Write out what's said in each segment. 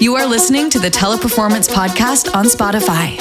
You are listening to the Teleperformance Podcast on Spotify.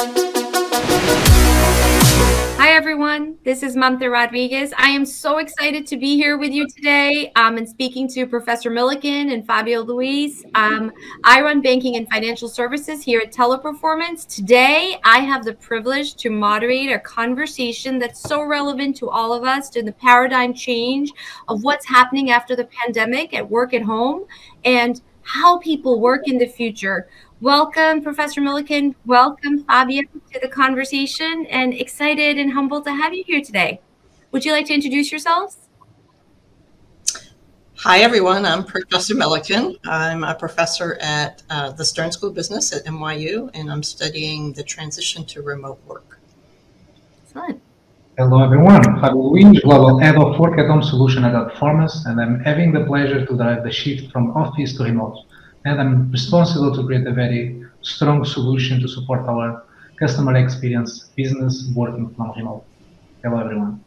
Hi, everyone. This is Mamta Rodriguez. I am so excited to be here with you today um, and speaking to Professor Milliken and Fabio Luis. Um, I run banking and financial services here at Teleperformance. Today, I have the privilege to moderate a conversation that's so relevant to all of us to the paradigm change of what's happening after the pandemic at work at home and how people work in the future. Welcome, Professor Milliken. Welcome, Fabio, to the conversation, and excited and humbled to have you here today. Would you like to introduce yourselves? Hi, everyone. I'm Professor Milliken. I'm a professor at uh, the Stern School of Business at NYU, and I'm studying the transition to remote work. Hello, everyone. Fabio Luis, Global Head of Work at Home Solution at Outperformance, and I'm having the pleasure to drive the shift from office to remote. And I'm responsible to create a very strong solution to support our customer experience business working from remote. Hello, everyone.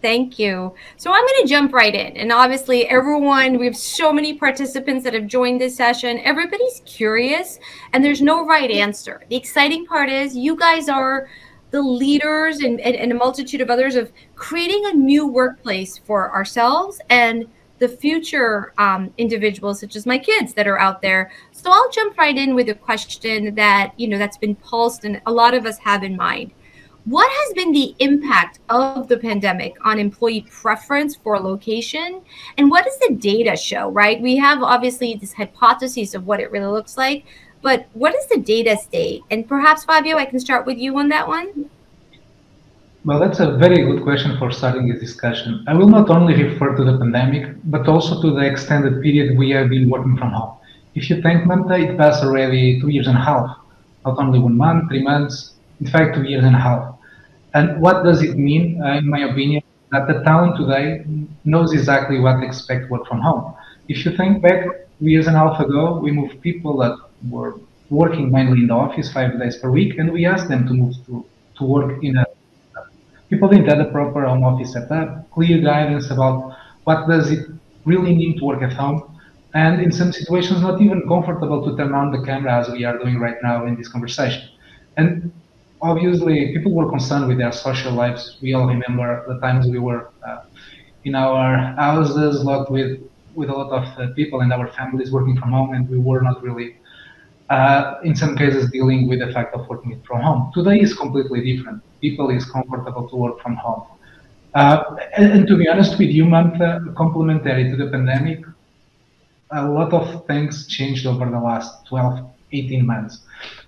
Thank you. So I'm going to jump right in. And obviously, everyone, we have so many participants that have joined this session. Everybody's curious, and there's no right answer. The exciting part is you guys are the leaders and, and, and, a multitude of others of creating a new workplace for ourselves and the future um, individuals such as my kids that are out there. So i'll jump right in with a question that you know that's been pulsed and a lot of us have in mind. What has been the impact of the pandemic on employee preference for location? And what does the data show right? We have obviously this hypothesis of what it really looks like but what is the data state? And perhaps, Fabio, I can start with you on that one. Well, that's a very good question for starting this discussion. I will not only refer to the pandemic, but also to the extended period we have been working from home. If you think, Mamta, it passed already two years and a half, not only one month, three months, in fact, two years and a half. And what does it mean, uh, in my opinion, that the town today knows exactly what to expect work from home. If you think back two years and a half ago, we moved people that were working mainly in the office five days per week, and we asked them to move to, to work in a people didn't have a proper home office setup, clear guidance about what does it really mean to work at home, and in some situations not even comfortable to turn on the camera as we are doing right now in this conversation. And obviously, people were concerned with their social lives. We all remember the times we were uh, in our houses, locked with with a lot of uh, people and our families working from home, and we were not really uh, in some cases dealing with the fact of working from home. Today is completely different. People is comfortable to work from home. Uh, and, and, to be honest with you, Mamta, complementary to the pandemic, a lot of things changed over the last 12, 18 months.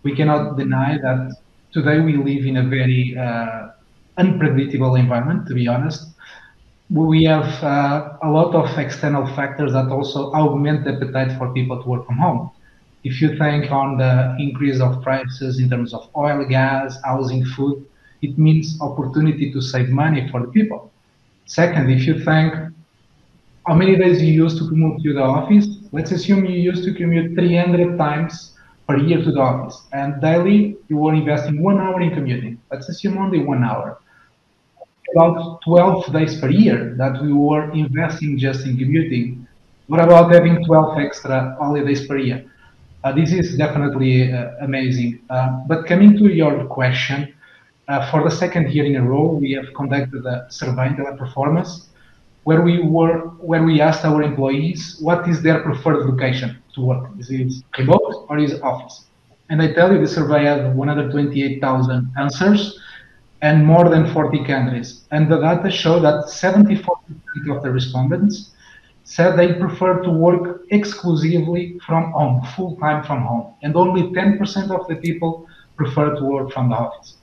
We cannot deny that today we live in a very uh, unpredictable environment, to be honest. We have uh, a lot of external factors that also augment the appetite for people to work from home if you think on the increase of prices in terms of oil, gas, housing, food, it means opportunity to save money for the people. Second, if you think how many days you used to commute to the office, let's assume you used to commute 300 times per year to the office, and daily you were investing one hour in commuting. Let's assume only one hour. About 12 days per year that we were investing just in commuting. What about having 12 extra holidays per year? Uh, this is definitely uh, amazing. Uh, but coming to your question, for the second year in a row, we have conducted a survey in teleperformance where we were where we asked our employees what is their preferred location to work. Is it remote or is it office? And I tell you, the survey had 128,000 answers and more than 40 countries. And the data show that 74% of the respondents said they prefer to work exclusively from home, full time from home, and only 10% of the people prefer to work from the office.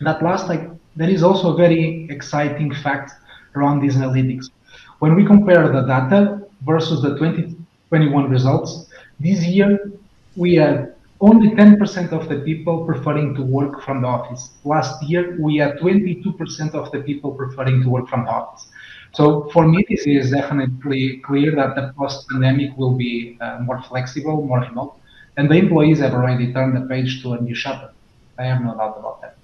That last, like, there is also a very exciting fact around these analytics. When we compare the data versus the 2021 results, this year we had only 10% of the people preferring to work from the office. Last year, we had 22% of the people preferring to work from the office. So for me, this is definitely clear that the post-pandemic will be uh, more flexible, more remote, and the employees have already turned the page to a new chapter. I have no doubt about that.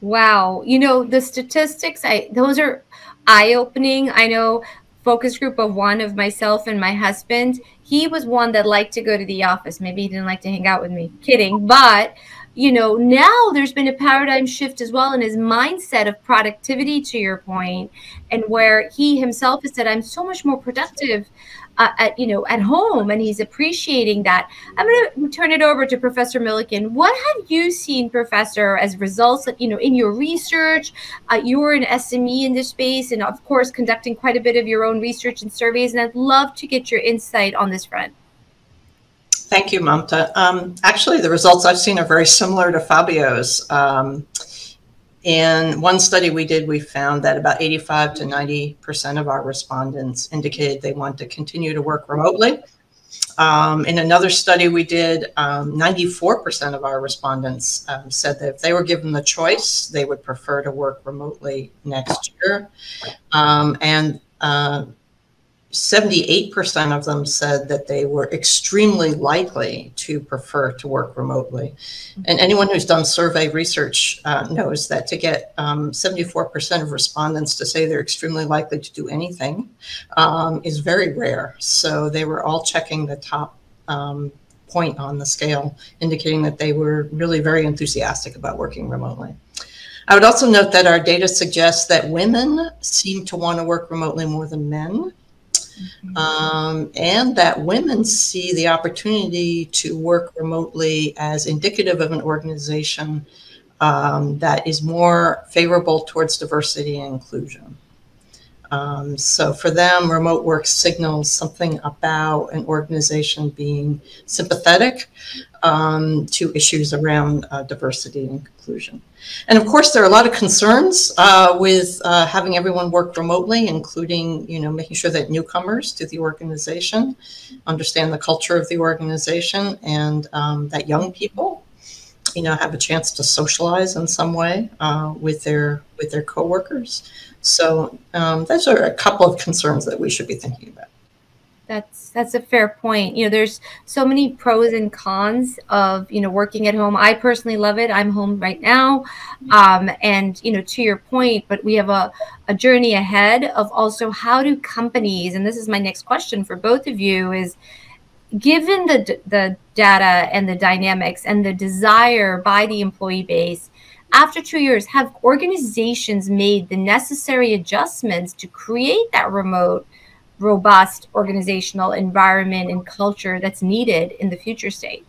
Wow, you know the statistics. I those are eye-opening. I know focus group of one of myself and my husband, he was one that liked to go to the office. Maybe he didn't like to hang out with me. Kidding. But, you know, now there's been a paradigm shift as well in his mindset of productivity, to your point, and where he himself has said, I'm so much more productive uh, at you know at home and he's appreciating that. I'm going to turn it over to professor milliken. What have you seen professor as results that you know in your research? Uh, you're an sme in this space and of course conducting quite a bit of your own research and surveys and i'd love to get your insight on this front Thank you, Mamta. Um, actually, the results I've seen are very similar to Fabio's. Um, in one study we did, we found that about 85 to 90% of our respondents indicated they want to continue to work remotely. Um, in another study we did, 94% um, of our respondents um, said that if they were given the choice, they would prefer to work remotely next year. Um, and uh, 78% of them said that they were extremely likely to prefer to work remotely. And anyone who's done survey research uh, knows that to get um, 74% of respondents to say they're extremely likely to do anything um, is very rare. So they were all checking the top um, point on the scale, indicating that they were really very enthusiastic about working remotely. I would also note that our data suggests that women seem to want to work remotely more than men. Mm-hmm. Um, and that women see the opportunity to work remotely as indicative of an organization um, that is more favorable towards diversity and inclusion. Um, so for them, remote work signals something about an organization being sympathetic um, to issues around uh, diversity and inclusion. And of course, there are a lot of concerns uh, with uh, having everyone work remotely, including, you know, making sure that newcomers to the organization understand the culture of the organization and um, that young people, you know, have a chance to socialize in some way uh, with their with their coworkers. So um, those are a couple of concerns that we should be thinking about that's that's a fair point. You know there's so many pros and cons of you know working at home. I personally love it. I'm home right now. Um, and you know to your point but we have a, a journey ahead of also how do companies and this is my next question for both of you is given the the data and the dynamics and the desire by the employee base after two years have organizations made the necessary adjustments to create that remote robust organizational environment and culture that's needed in the future state.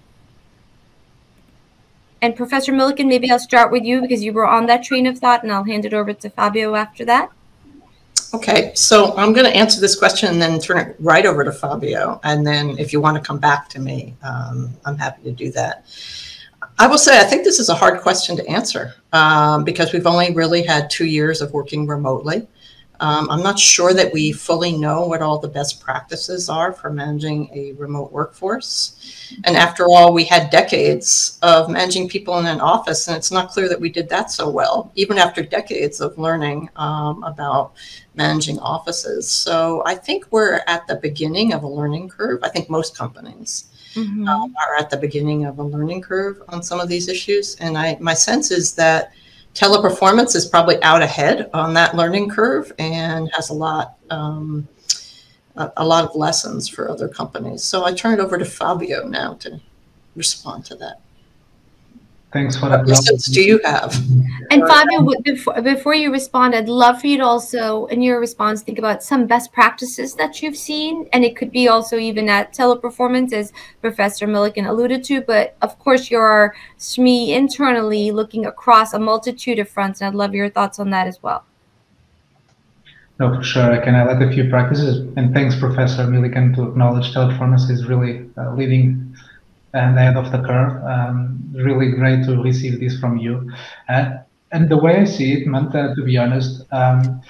And Professor Milliken, maybe I'll start with you because you were on that train of thought, and I'll hand it over to Fabio after that. Okay, so I'm going to answer this question and then turn it right over to Fabio. And then if you want to come back to me, um, I'm happy to do that. I will say, I think this is a hard question to answer um, because we've only really had two years of working remotely. Um, I'm not sure that we fully know what all the best practices are for managing a remote workforce. And after all, we had decades of managing people in an office, and it's not clear that we did that so well, even after decades of learning um, about managing offices. So I think we're at the beginning of a learning curve. I think most companies. Mm-hmm. Um, are at the beginning of a learning curve on some of these issues, and I my sense is that teleperformance is probably out ahead on that learning curve and has a lot um, a, a, lot of lessons for other companies. So I turn it over to Fabio now to respond to that. Thanks for that. What lessons do you have? And Fabio, before, before you respond, I'd love for you to also, in your response, think about some best practices that you've seen. And it could be also even at teleperformance, as Professor Milliken alluded to. But of course, you're SME internally looking across a multitude of fronts. And I'd love your thoughts on that as well. No, for sure. I can add a few practices. And thanks, Professor Milliken, to acknowledge teleperformance is really uh, leading and ahead of the curve. Um, really great to receive this from you. Uh, and the way I see it, Mamta, to be honest, um,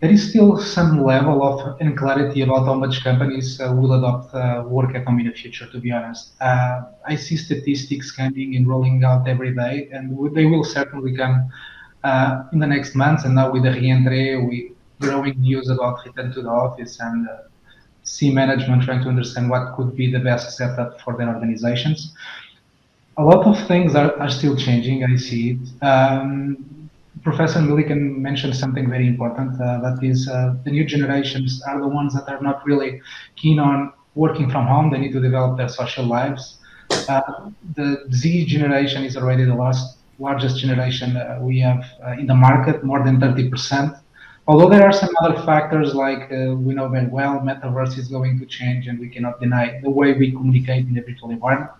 there is still some level of unclarity about how much companies uh, will adopt uh, work at home in the future, to be honest. Uh, I see statistics coming and rolling out every day, and they will certainly come uh, in the next months. And now with the re-entry, we growing news about return to the office and uh, see management trying to understand what could be the best setup for their organizations. A lot of things are, are still changing, I see it. Um, Professor Milliken mentioned something very important. Uh, that is, uh, the new generations are the ones that are not really keen on working from home. They need to develop their social lives. Uh, the Z generation is already the last largest generation uh, we have uh, in the market, more than 30%. Although there are some other factors like uh, we know very well, metaverse is going to change and we cannot deny the way we communicate in the virtual environment.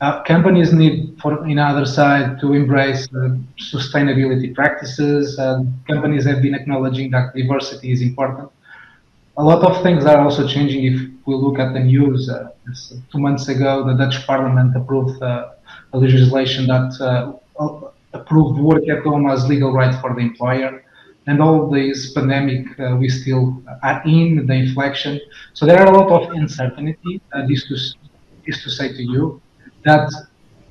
Uh, companies need, for in other side, to embrace uh, sustainability practices. Companies have been acknowledging that diversity is important. A lot of things are also changing. If we look at the news, uh, two months ago, the Dutch Parliament approved uh, a legislation that uh, approved work at home as legal right for the employer. And all this pandemic, we still are in the inflection. So there are a lot of uncertainty. this to, is to say to you that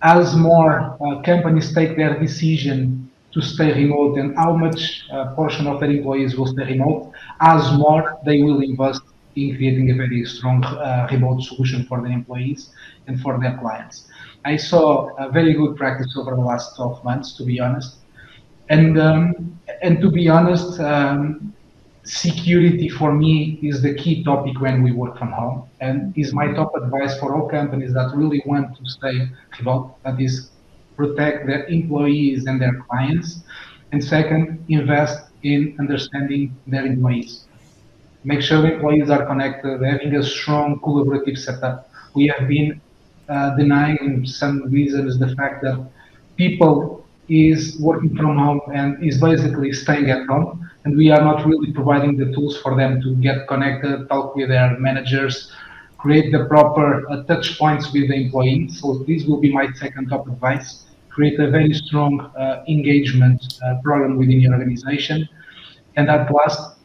as more uh, companies take their decision to stay remote and how much uh, portion of their employees will stay remote, as more they will invest in creating a very strong uh, remote solution for their employees and for their clients. I saw a very good practice over the last 12 months, to be honest. And um, and to be honest, um, security for me is the key topic when we work from home. And is my top advice for all companies that really want to stay remote that is protect their employees and their clients. And second invest in understanding their employees. Make sure employees are connected having a strong collaborative setup. We have been uh, denying in some reasons the fact that people is working from home and is basically staying at home and we are not really providing the tools for them to get connected, talk with their managers, create the proper uh, touch points with the employees. So this will be my second top advice. Create a very strong uh, engagement uh, program within your organization. And at last,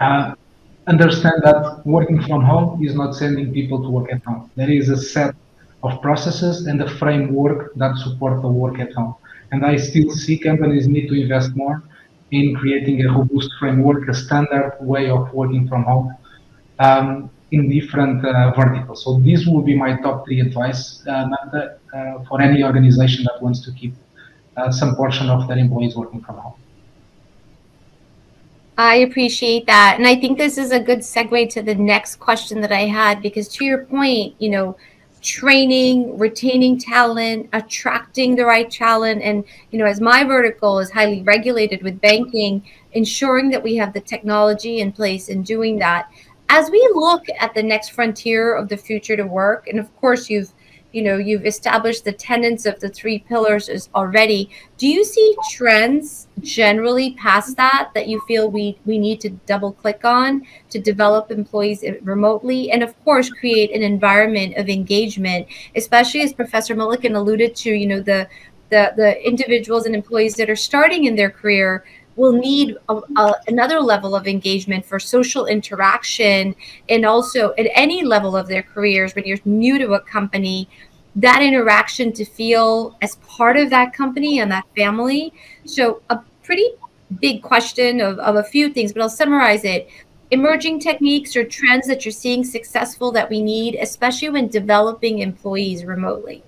uh, understand that working from home is not sending people to work at home. There is a set of processes and a framework that support the work at home. And I still see companies need to invest more in creating a robust framework, a standard way of working from home um, in different uh, verticals. So this will be my top three advice uh, uh, for any organization that wants to keep uh, some portion of their employees working from home. I appreciate that. And I think this is a good segue to the next question that I had, because to your point, you know, training, retaining talent, attracting the right talent. And, you know, as my vertical is highly regulated with banking, ensuring that we have the technology in place in doing that. As we look at the next frontier of the future to work, and of course, you've you know you've established the tenets of the three pillars is already. Do you see trends generally past that that you feel we we need to double click on to develop employees remotely and of course create an environment of engagement especially as professor Milliken alluded to you know the the the individuals and employees that are starting in their career will need a, a, another level of engagement for social interaction and also at any level of their careers when you're new to a company that interaction to feel as part of that company and that family. So a pretty big question of, of a few things but i'll summarize it. Emerging techniques or trends that you're seeing successful that we need especially when developing employees remotely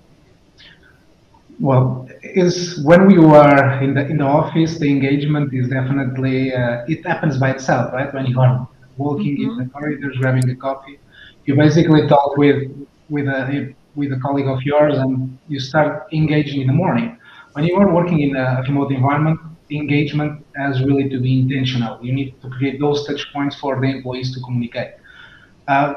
well, is when we are in the in the office, the engagement is definitely uh, it happens by itself, right? When you are walking mm-hmm. in the corridors, grabbing a coffee, you basically talk with with a with a colleague of yours, and you start engaging in the morning. When you are working in a remote environment, engagement has really to be intentional. You need to create those touch points for the employees to communicate. Uh,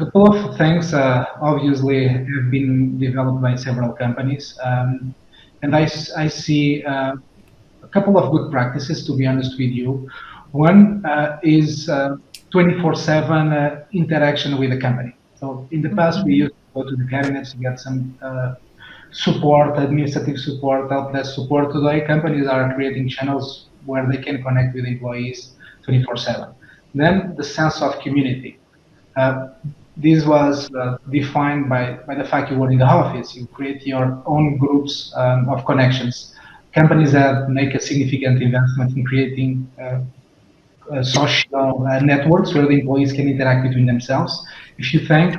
couple of things uh, obviously have been developed by several companies. Um, and I, I see uh, a couple of good practices, to be honest with you. One uh, is 24-7 uh, interaction with the company. So in the past, we used to go to the cabinets to get some uh, support, administrative support, help desk support. Today, companies are creating channels where they can connect with employees 24-7. Then the sense of community. Uh, this was uh, defined by, by the fact you were in the office. You create your own groups um, of connections. Companies that make a significant investment in creating uh, uh, social uh, networks where the employees can interact between themselves. If you think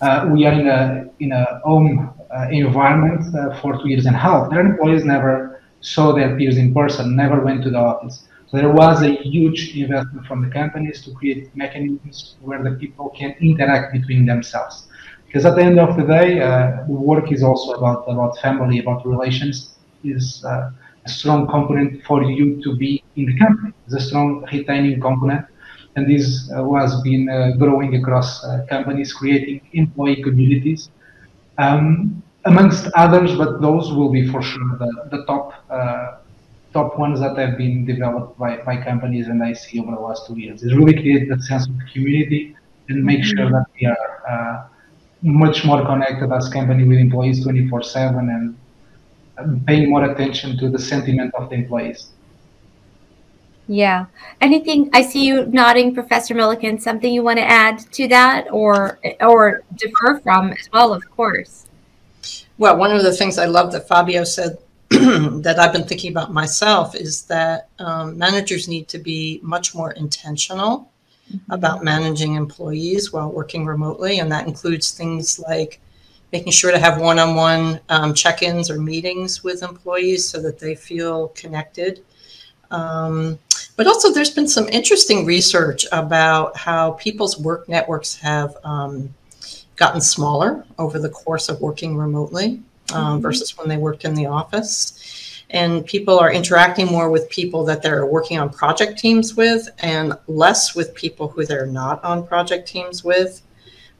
uh, we are in a in a home uh, environment for two years and a half, their employees never saw their peers in person, never went to the office. There was a huge investment from the companies to create mechanisms where the people can interact between themselves. Because at the end of the day, uh, work is also about about family, about relations. Is uh, a strong component for you to be in the company. It's a strong retaining component, and this uh, was been uh, growing across uh, companies, creating employee communities. Um, amongst others, but those will be for sure the, the top uh, top ones that have been developed by, by companies and I see over the last two years. It's really create that sense of community and make mm-hmm. sure that we are uh, much more connected as company with employees 24/7 and paying more attention to the sentiment of the employees. Yeah. Anything I see you nodding, Professor Milliken, something you want to add to that or or defer from as well, of course. Well, one of the things I love that Fabio said that I've been thinking about myself is that um, managers need to be much more intentional mm-hmm. about managing employees while working remotely. And that includes things like making sure to have one on one check ins or meetings with employees so that they feel connected. Um, but also, there's been some interesting research about how people's work networks have um, gotten smaller over the course of working remotely um, mm-hmm. versus when they worked in the office. And people are interacting more with people that they're working on project teams with and less with people who they're not on project teams with.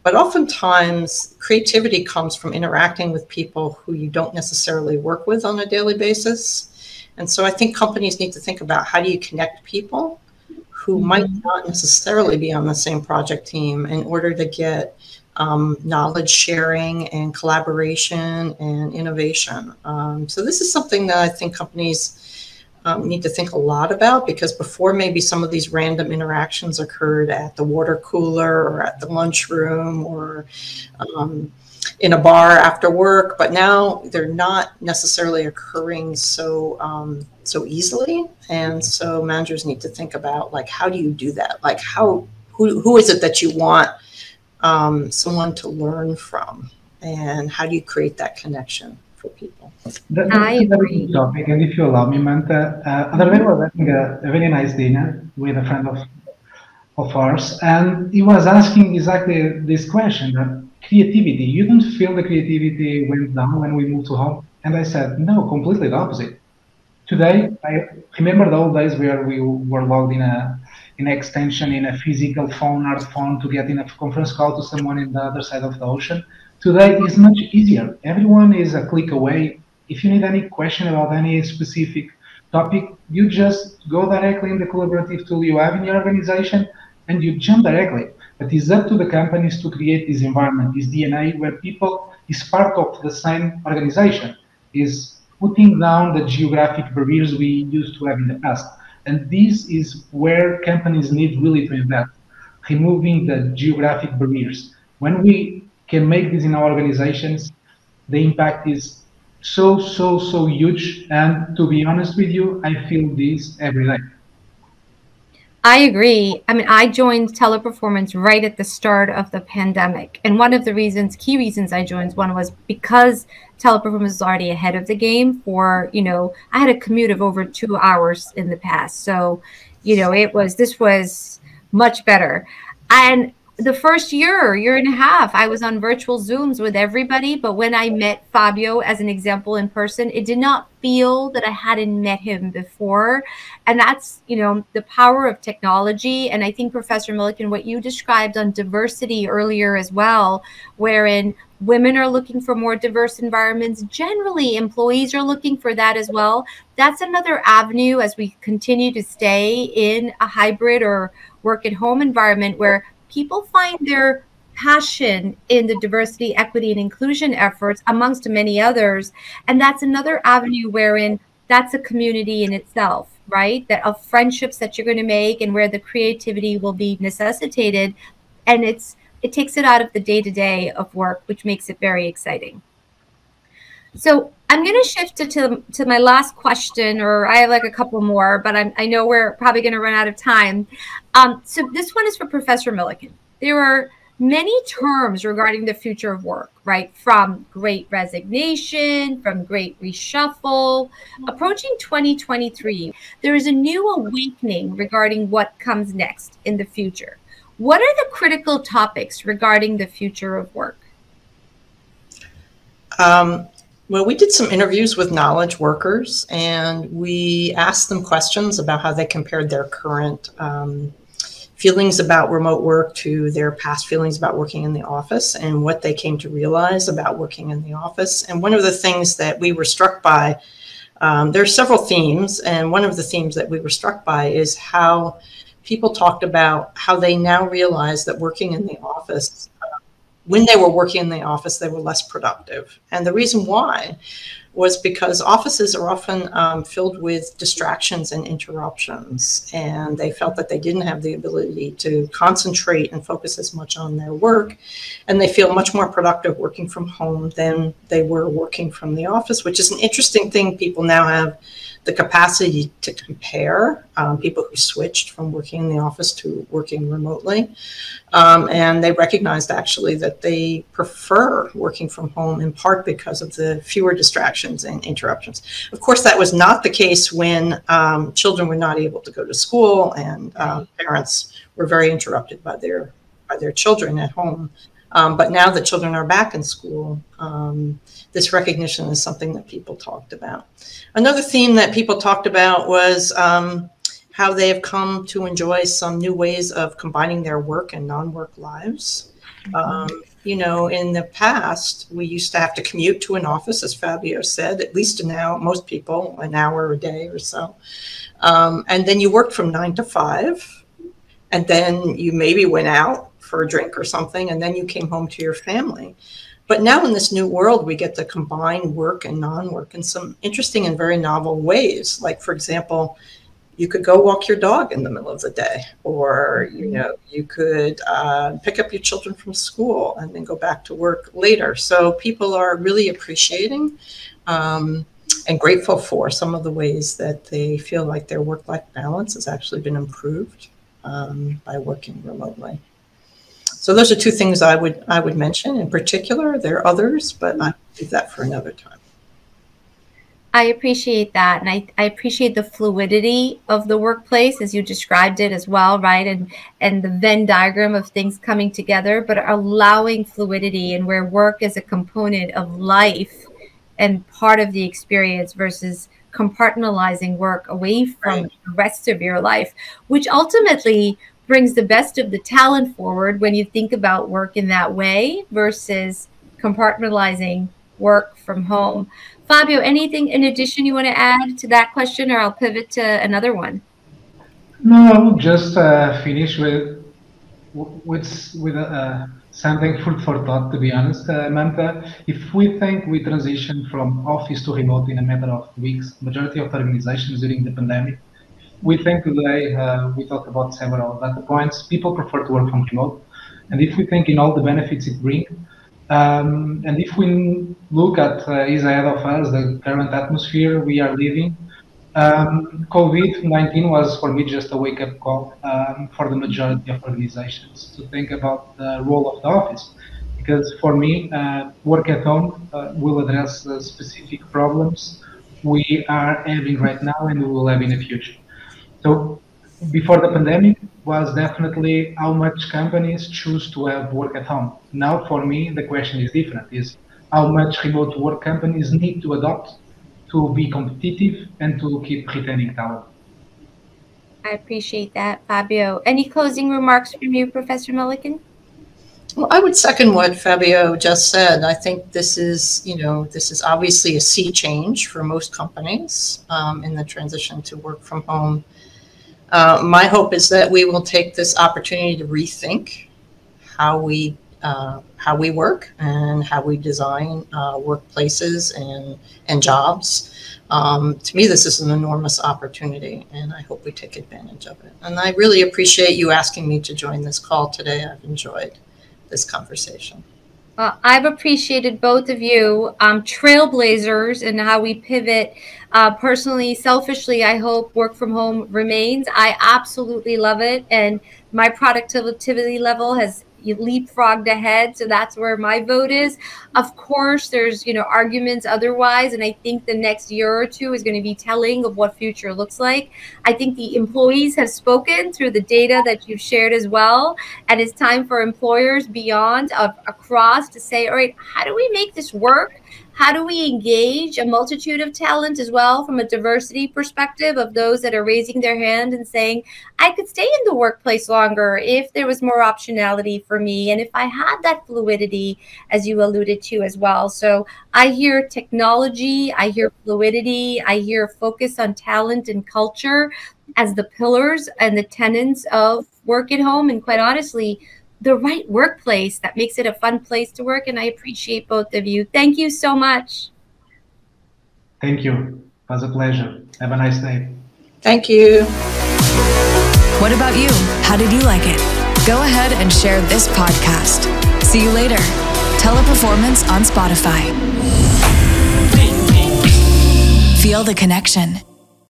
But oftentimes, creativity comes from interacting with people who you don't necessarily work with on a daily basis. And so I think companies need to think about how do you connect people who mm-hmm. might not necessarily be on the same project team in order to get um, knowledge sharing and collaboration and innovation. Um, so this is something that I think companies um, need to think a lot about because before maybe some of these random interactions occurred at the water cooler or at the lunchroom or um, in a bar after work, but now they're not necessarily occurring so um, so easily, and so managers need to think about like how do you do that? Like how who who is it that you want um, someone to learn from, and how do you create that connection for people? That, that's I a very good topic, and if you allow me, Mamta, uh, other day I was having a, a, very nice dinner with a friend of of ours, and he was asking exactly this question: that creativity. You don't feel the creativity went down when we moved to home? And I said, no, completely the opposite. Today, I remember the old days where we were logged in a in extension in a physical phone, hard phone, to get in a conference call to someone in the other side of the ocean. Today is much easier. Everyone is a click away. If you need any question about any specific topic, you just go directly in the collaborative tool you have in your organization and you jump directly. But it's up to the companies to create this environment, this DNA where people is part of the same organization, is putting down the geographic barriers we used to have in the past. And this is where companies need really to invest, removing the geographic barriers. When we can make this in our organizations, the impact is so, so, so huge. And to be honest with you, I feel this every day. I agree. I mean, I joined Teleperformance right at the start of the pandemic. And one of the reasons, key reasons I joined, one was because Teleperformance was already ahead of the game for, you know, I had a commute of over two hours in the past. So, you know, it was, this was much better. And the first year, year and a half, I was on virtual Zooms with everybody. But when I met Fabio as an example in person, it did not feel that I hadn't met him before. And that's, you know, the power of technology. And I think, Professor Milliken, what you described on diversity earlier as well, wherein women are looking for more diverse environments. Generally, employees are looking for that as well. That's another avenue as we continue to stay in a hybrid or work at home environment where people find their passion in the diversity, equity, and inclusion efforts, amongst many others. And that's another avenue wherein that's a community in itself, right? That of friendships that you're going to make and where the creativity will be necessitated. And it's it takes it out of the day-to-day of work, which makes it very exciting. So I'm going to shift to, to, my last question, or I have like a couple more, but I'm, i know we're probably going to run out of time. Um, so this one is for Professor Milliken. There are many terms regarding the future of work, right? From great resignation, from great reshuffle, approaching 2023, there is a new awakening regarding what comes next in the future. What are the critical topics regarding the future of work? Um, well, we did some interviews with knowledge workers and we asked them questions about how they compared their current um, feelings about remote work to their past feelings about working in the office and what they came to realize about working in the office. And one of the things that we were struck by, um, there are several themes, and one of the themes that we were struck by is how people talked about how they now realize that working in the office when they were working in the office, they were less productive. And the reason why was because offices are often um, filled with distractions and interruptions. And they felt that they didn't have the ability to concentrate and focus as much on their work. And they feel much more productive working from home than they were working from the office, which is an interesting thing people now have the capacity to compare um, people who switched from working in the office to working remotely. Um, and they recognized actually that they prefer working from home in part because of the fewer distractions and interruptions. Of course, that was not the case when um, children were not able to go to school and uh, parents were very interrupted by their by their children at home. Um, but now that children are back in school, um, this recognition is something that people talked about. Another theme that people talked about was um, how they have come to enjoy some new ways of combining their work and non-work lives. Um, you know, in the past, we used to have to commute to an office, as Fabio said, at least now, most people, an hour a day or so. Um, and then you worked from nine to five, and then you maybe went out for a drink or something, and then you came home to your family. But now in this new world, we get to combine work and non-work in some interesting and very novel ways. Like, for example, you could go walk your dog in the middle of the day, or you know, you could uh, pick up your children from school and then go back to work later. So people are really appreciating um, and grateful for some of the ways that they feel like their work-life balance has actually been improved um, by working remotely. So those are two things I would I would mention in particular. There are others, but I'll leave that for another time. I appreciate that. And I, I appreciate the fluidity of the workplace as you described it as well, right? And and the Venn diagram of things coming together, but allowing fluidity and where work is a component of life and part of the experience versus compartmentalizing work away from right. the rest of your life, which ultimately brings the best of the talent forward when you think about work in that way versus compartmentalizing work from home. Fabio, anything in addition you want to add to that question, or I'll pivot to another one? No, I will just uh, finish with with with uh, something food for thought. To be honest, uh, Mamta, if we think we transition from office to remote in a matter of weeks, majority of organizations during the pandemic we think today, uh, we talked about several data points. People prefer to work from remote. And if we think in all the benefits it brings, um, and if we look at uh, is ahead of us, the current atmosphere we are living, um, COVID-19 was for me just a wake-up call um, for the majority of organizations to think about the role of the office. Because for me, uh, work at home uh, will address uh, specific problems we are having right now and we will have in the future. So before the pandemic was definitely how much companies choose to have work at home. Now for me, the question is different, is how much remote work companies need to adopt to be competitive and to keep retaining talent. I appreciate that, Fabio. Any closing remarks from you, Professor Milliken? Well, I would second what Fabio just said. I think this is, you know, this is obviously a sea change for most companies um, in the transition to work from home uh, my hope is that we will take this opportunity to rethink how we uh, how we work and how we design uh, workplaces and and jobs. Um, to me, this is an enormous opportunity, and I hope we take advantage of it. And I really appreciate you asking me to join this call today. I've enjoyed this conversation. Uh, I've appreciated both of you, um, trailblazers, and how we pivot. Uh, personally, selfishly, I hope work from home remains. I absolutely love it, and my productivity level has you leapfrogged ahead. So that's where my vote is. Of course, there's, you know, arguments otherwise. And I think the next year or two is going to be telling of what future looks like. I think the employees have spoken through the data that you've shared as well. And it's time for employers beyond of across to say, all right, how do we make this work? How do we engage a multitude of talent as well from a diversity perspective of those that are raising their hand and saying i could stay in the workplace longer if there was more optionality for me and if i had that fluidity as you alluded to as well. So i hear technology i hear fluidity i hear focus on talent and culture as the pillars and the tenants of work at home. And quite honestly the right workplace that makes it a fun place to work. And I appreciate both of you. Thank you so much. Thank you. It was a pleasure. Have a nice day. Thank you. What about you? How did you like it? Go ahead and share this podcast. See you later. Teleperformance on Spotify. Feel the connection.